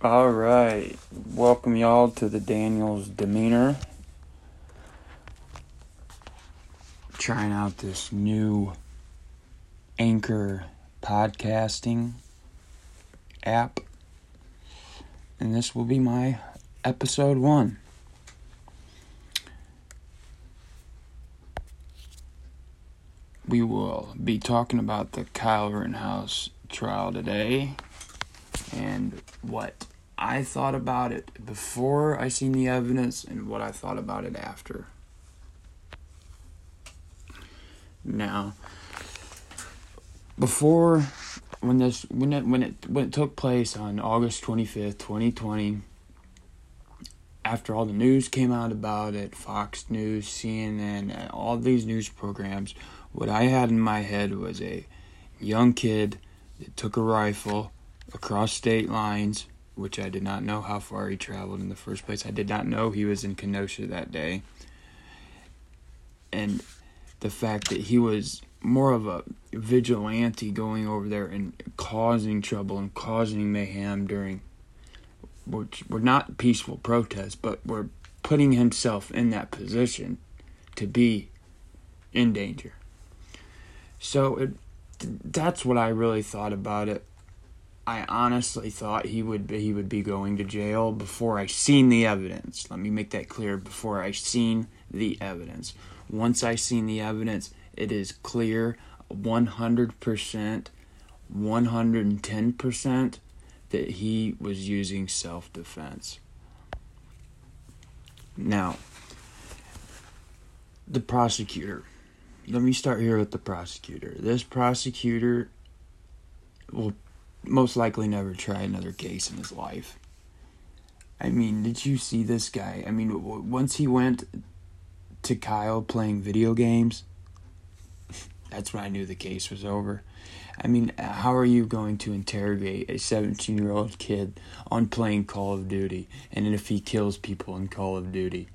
All right. Welcome y'all to the Daniels Demeanor. Trying out this new Anchor podcasting app. And this will be my episode one. We will be talking about the Kyle Rittenhouse trial today and what I thought about it before I seen the evidence and what I thought about it after. Now, before when this when it when it when it took place on August 25th, 2020, after all the news came out about it, Fox News, CNN, all these news programs, what I had in my head was a young kid that took a rifle across state lines, which I did not know how far he traveled in the first place. I did not know he was in Kenosha that day. And the fact that he was more of a vigilante going over there and causing trouble and causing mayhem during which were not peaceful protests, but were putting himself in that position to be in danger. So it that's what I really thought about it. I honestly thought he would be, he would be going to jail before I seen the evidence. Let me make that clear before I seen the evidence. Once I seen the evidence, it is clear 100%, 110% that he was using self-defense. Now, the prosecutor. Let me start here with the prosecutor. This prosecutor will most likely never try another case in his life. I mean, did you see this guy? I mean, once he went to Kyle playing video games, that's when I knew the case was over. I mean, how are you going to interrogate a 17 year old kid on playing Call of Duty and if he kills people in Call of Duty?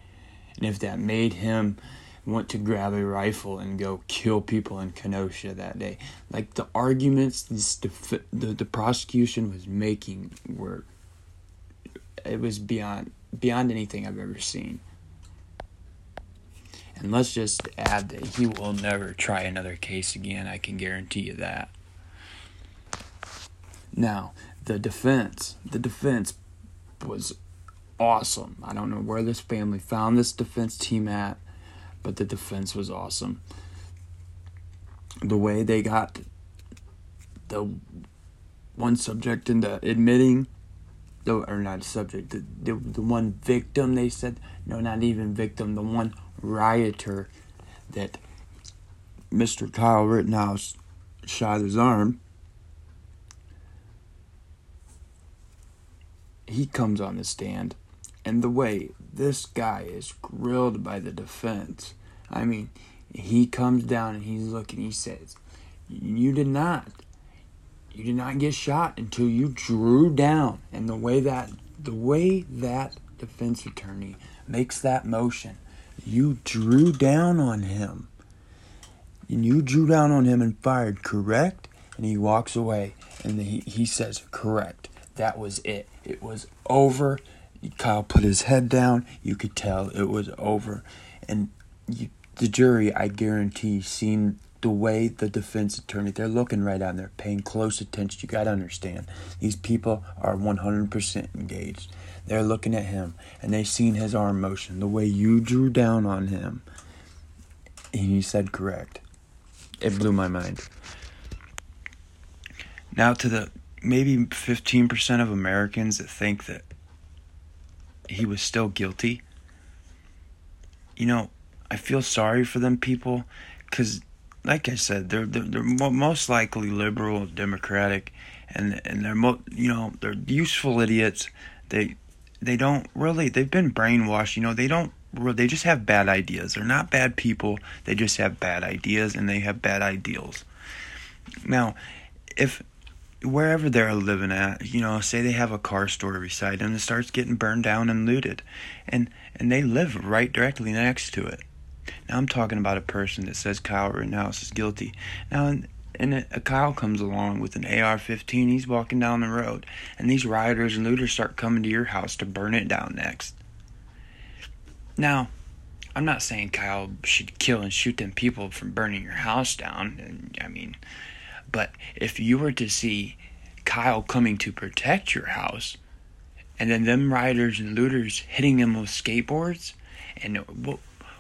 And if that made him want to grab a rifle and go kill people in Kenosha that day. Like the arguments this the the prosecution was making were it was beyond beyond anything I've ever seen. And let's just add that he will never try another case again. I can guarantee you that. Now, the defense, the defense was awesome. I don't know where this family found this defense team at but the defense was awesome. The way they got the one subject into admitting, or not subject, the, the, the one victim, they said, no, not even victim, the one rioter that Mr. Kyle Rittenhouse shot his arm. He comes on the stand and the way this guy is grilled by the defense, I mean, he comes down and he's looking, he says, You did not. You did not get shot until you drew down. And the way that the way that defense attorney makes that motion, you drew down on him. And you drew down on him and fired, correct? And he walks away and he, he says, Correct. That was it. It was over. Kyle put his head down. You could tell it was over. And you, the jury, I guarantee, seen the way the defense attorney, they're looking right on there, paying close attention. You got to understand, these people are 100% engaged. They're looking at him and they seen his arm motion, the way you drew down on him. And he said correct. It blew my mind. Now to the maybe 15% of Americans that think that he was still guilty. You know, I feel sorry for them people because, like I said, they're they're, they're most likely liberal, democratic, and and they're mo- you know they're useful idiots. They they don't really they've been brainwashed. You know they don't they just have bad ideas. They're not bad people. They just have bad ideas and they have bad ideals. Now, if wherever they're living at, you know, say they have a car store beside them and it starts getting burned down and looted. And and they live right directly next to it. Now I'm talking about a person that says Kyle Rittenhouse is guilty. Now and a, a Kyle comes along with an AR-15. He's walking down the road, and these rioters and looters start coming to your house to burn it down next. Now, I'm not saying Kyle should kill and shoot them people from burning your house down. I mean, but if you were to see Kyle coming to protect your house, and then them riders and looters hitting him with skateboards, and what,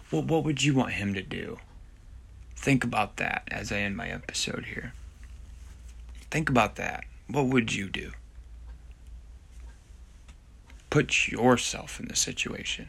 what, what would you want him to do? Think about that as I end my episode here. Think about that. What would you do? Put yourself in the situation.